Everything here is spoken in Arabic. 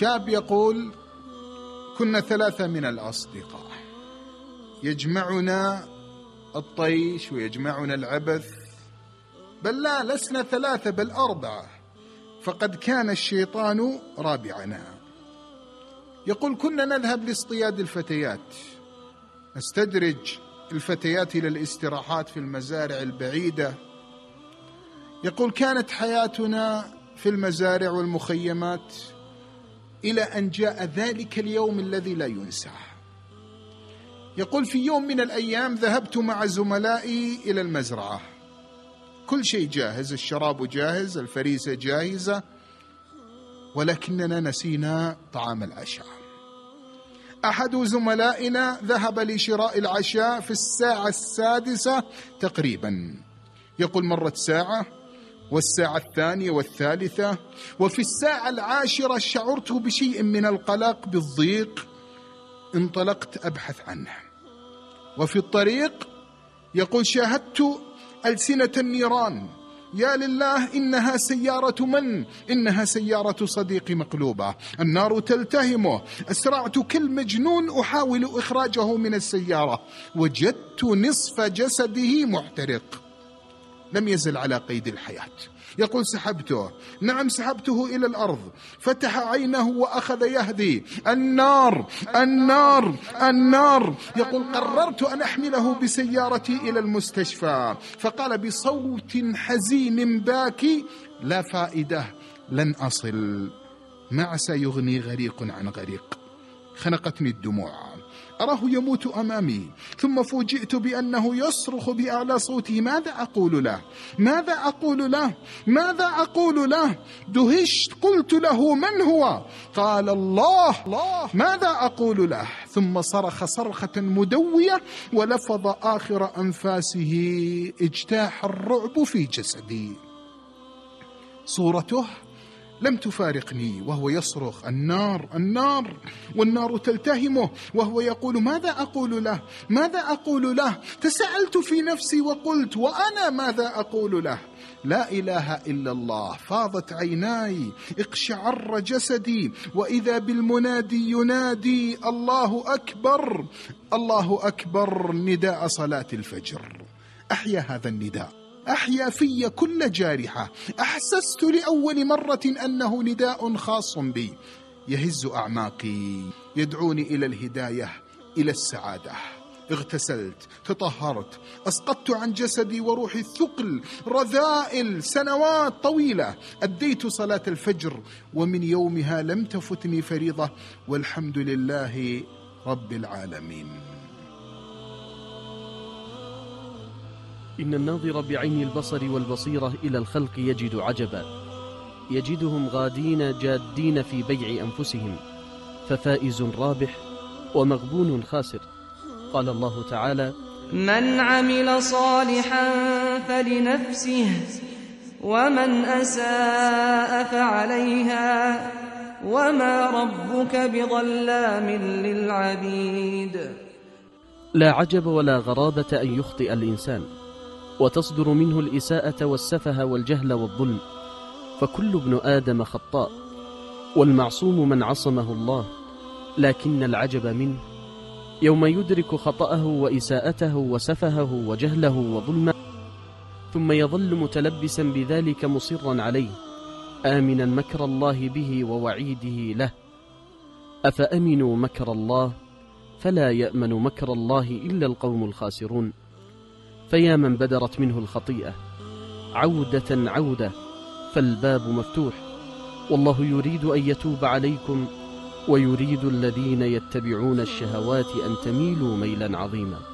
شاب يقول كنا ثلاثة من الأصدقاء. يجمعنا الطيش ويجمعنا العبث بل لا لسنا ثلاثة بل أربعة فقد كان الشيطان رابعنا. يقول كنا نذهب لاصطياد الفتيات نستدرج الفتيات إلى الاستراحات في المزارع البعيدة. يقول كانت حياتنا في المزارع والمخيمات إلى أن جاء ذلك اليوم الذي لا ينسى يقول في يوم من الأيام ذهبت مع زملائي إلى المزرعة. كل شيء جاهز الشراب جاهز الفريسة جاهزة ولكننا نسينا طعام العشاء. أحد زملائنا ذهب لشراء العشاء في الساعة السادسة تقريبا. يقول مرت ساعة والساعة الثانية والثالثة وفي الساعة العاشرة شعرت بشيء من القلق بالضيق انطلقت أبحث عنه. وفي الطريق يقول شاهدت ألسنة النيران يا لله إنها سيارة من؟ إنها سيارة صديقي مقلوبة. النار تلتهمه أسرعت كالمجنون أحاول إخراجه من السيارة. وجدت نصف جسده محترق. لم يزل على قيد الحياة. يقول سحبته نعم سحبته إلى الأرض. فتح عينه وأخذ يهدي. النار النار النار. يقول قررت أن أحمله بسيارتي إلى المستشفى. فقال بصوت حزين باكي لا فائدة لن أصل. ما عسى يغني غريق عن غريق. خنقتني الدموع. أراه يموت أمامي ثم فوجئت بأنه يصرخ بأعلى صوته ماذا أقول له؟ ماذا أقول له؟ ماذا أقول له؟ دهشت قلت له من هو؟ قال الله ماذا أقول له؟ ثم صرخ صرخة مدوية ولفظ آخر أنفاسه اجتاح الرعب في جسدي. صورته لم تفارقني وهو يصرخ النار النار والنار تلتهمه وهو يقول ماذا أقول له؟ ماذا أقول له؟ تساءلت في نفسي وقلت وأنا ماذا أقول له؟ لا إله إلا الله فاضت عيناي اقشعر جسدي وإذا بالمنادي ينادي الله أكبر الله أكبر نداء صلاة الفجر. أحيا هذا النداء. أحيا في كل جارحة. أحسست لأول مرة أنه نداء خاص بي. يهز أعماقي يدعوني إلى الهداية إلى السعادة. اغتسلت تطهرت أسقطت عن جسدي وروحي الثقل رذائل سنوات طويلة. أديت صلاة الفجر ومن يومها لم تفتني فريضة. والحمد لله رب العالمين. إن الناظر بعين البصر والبصيرة إلى الخلق يجد عجبا. يجدهم غادين جادين في بيع أنفسهم. ففائز رابح ومغبون خاسر. قال الله تعالى من عمل صالحا فلنفسه ومن أساء فعليها وما ربك بظلام للعبيد. لا عجب ولا غرابة أن يخطئ الإنسان. وتصدر منه الإساءة والسفه والجهل والظلم. فكل ابن آدم خطاء والمعصوم من عصمه الله. لكن العجب منه يوم يدرك خطأه وإساءته وسفهه وجهله وظلمه ثم يظل متلبسا بذلك مصرا عليه آمنا مكر الله به ووعيده له. أفأمنوا مكر الله؟ فلا يأمن مكر الله إلا القوم الخاسرون. فيا من بدرت منه الخطيئة. عودة عودة فالباب مفتوح. والله يريد أن يتوب عليكم ويريد الذين يتبعون الشهوات أن تميلوا ميلا عظيما.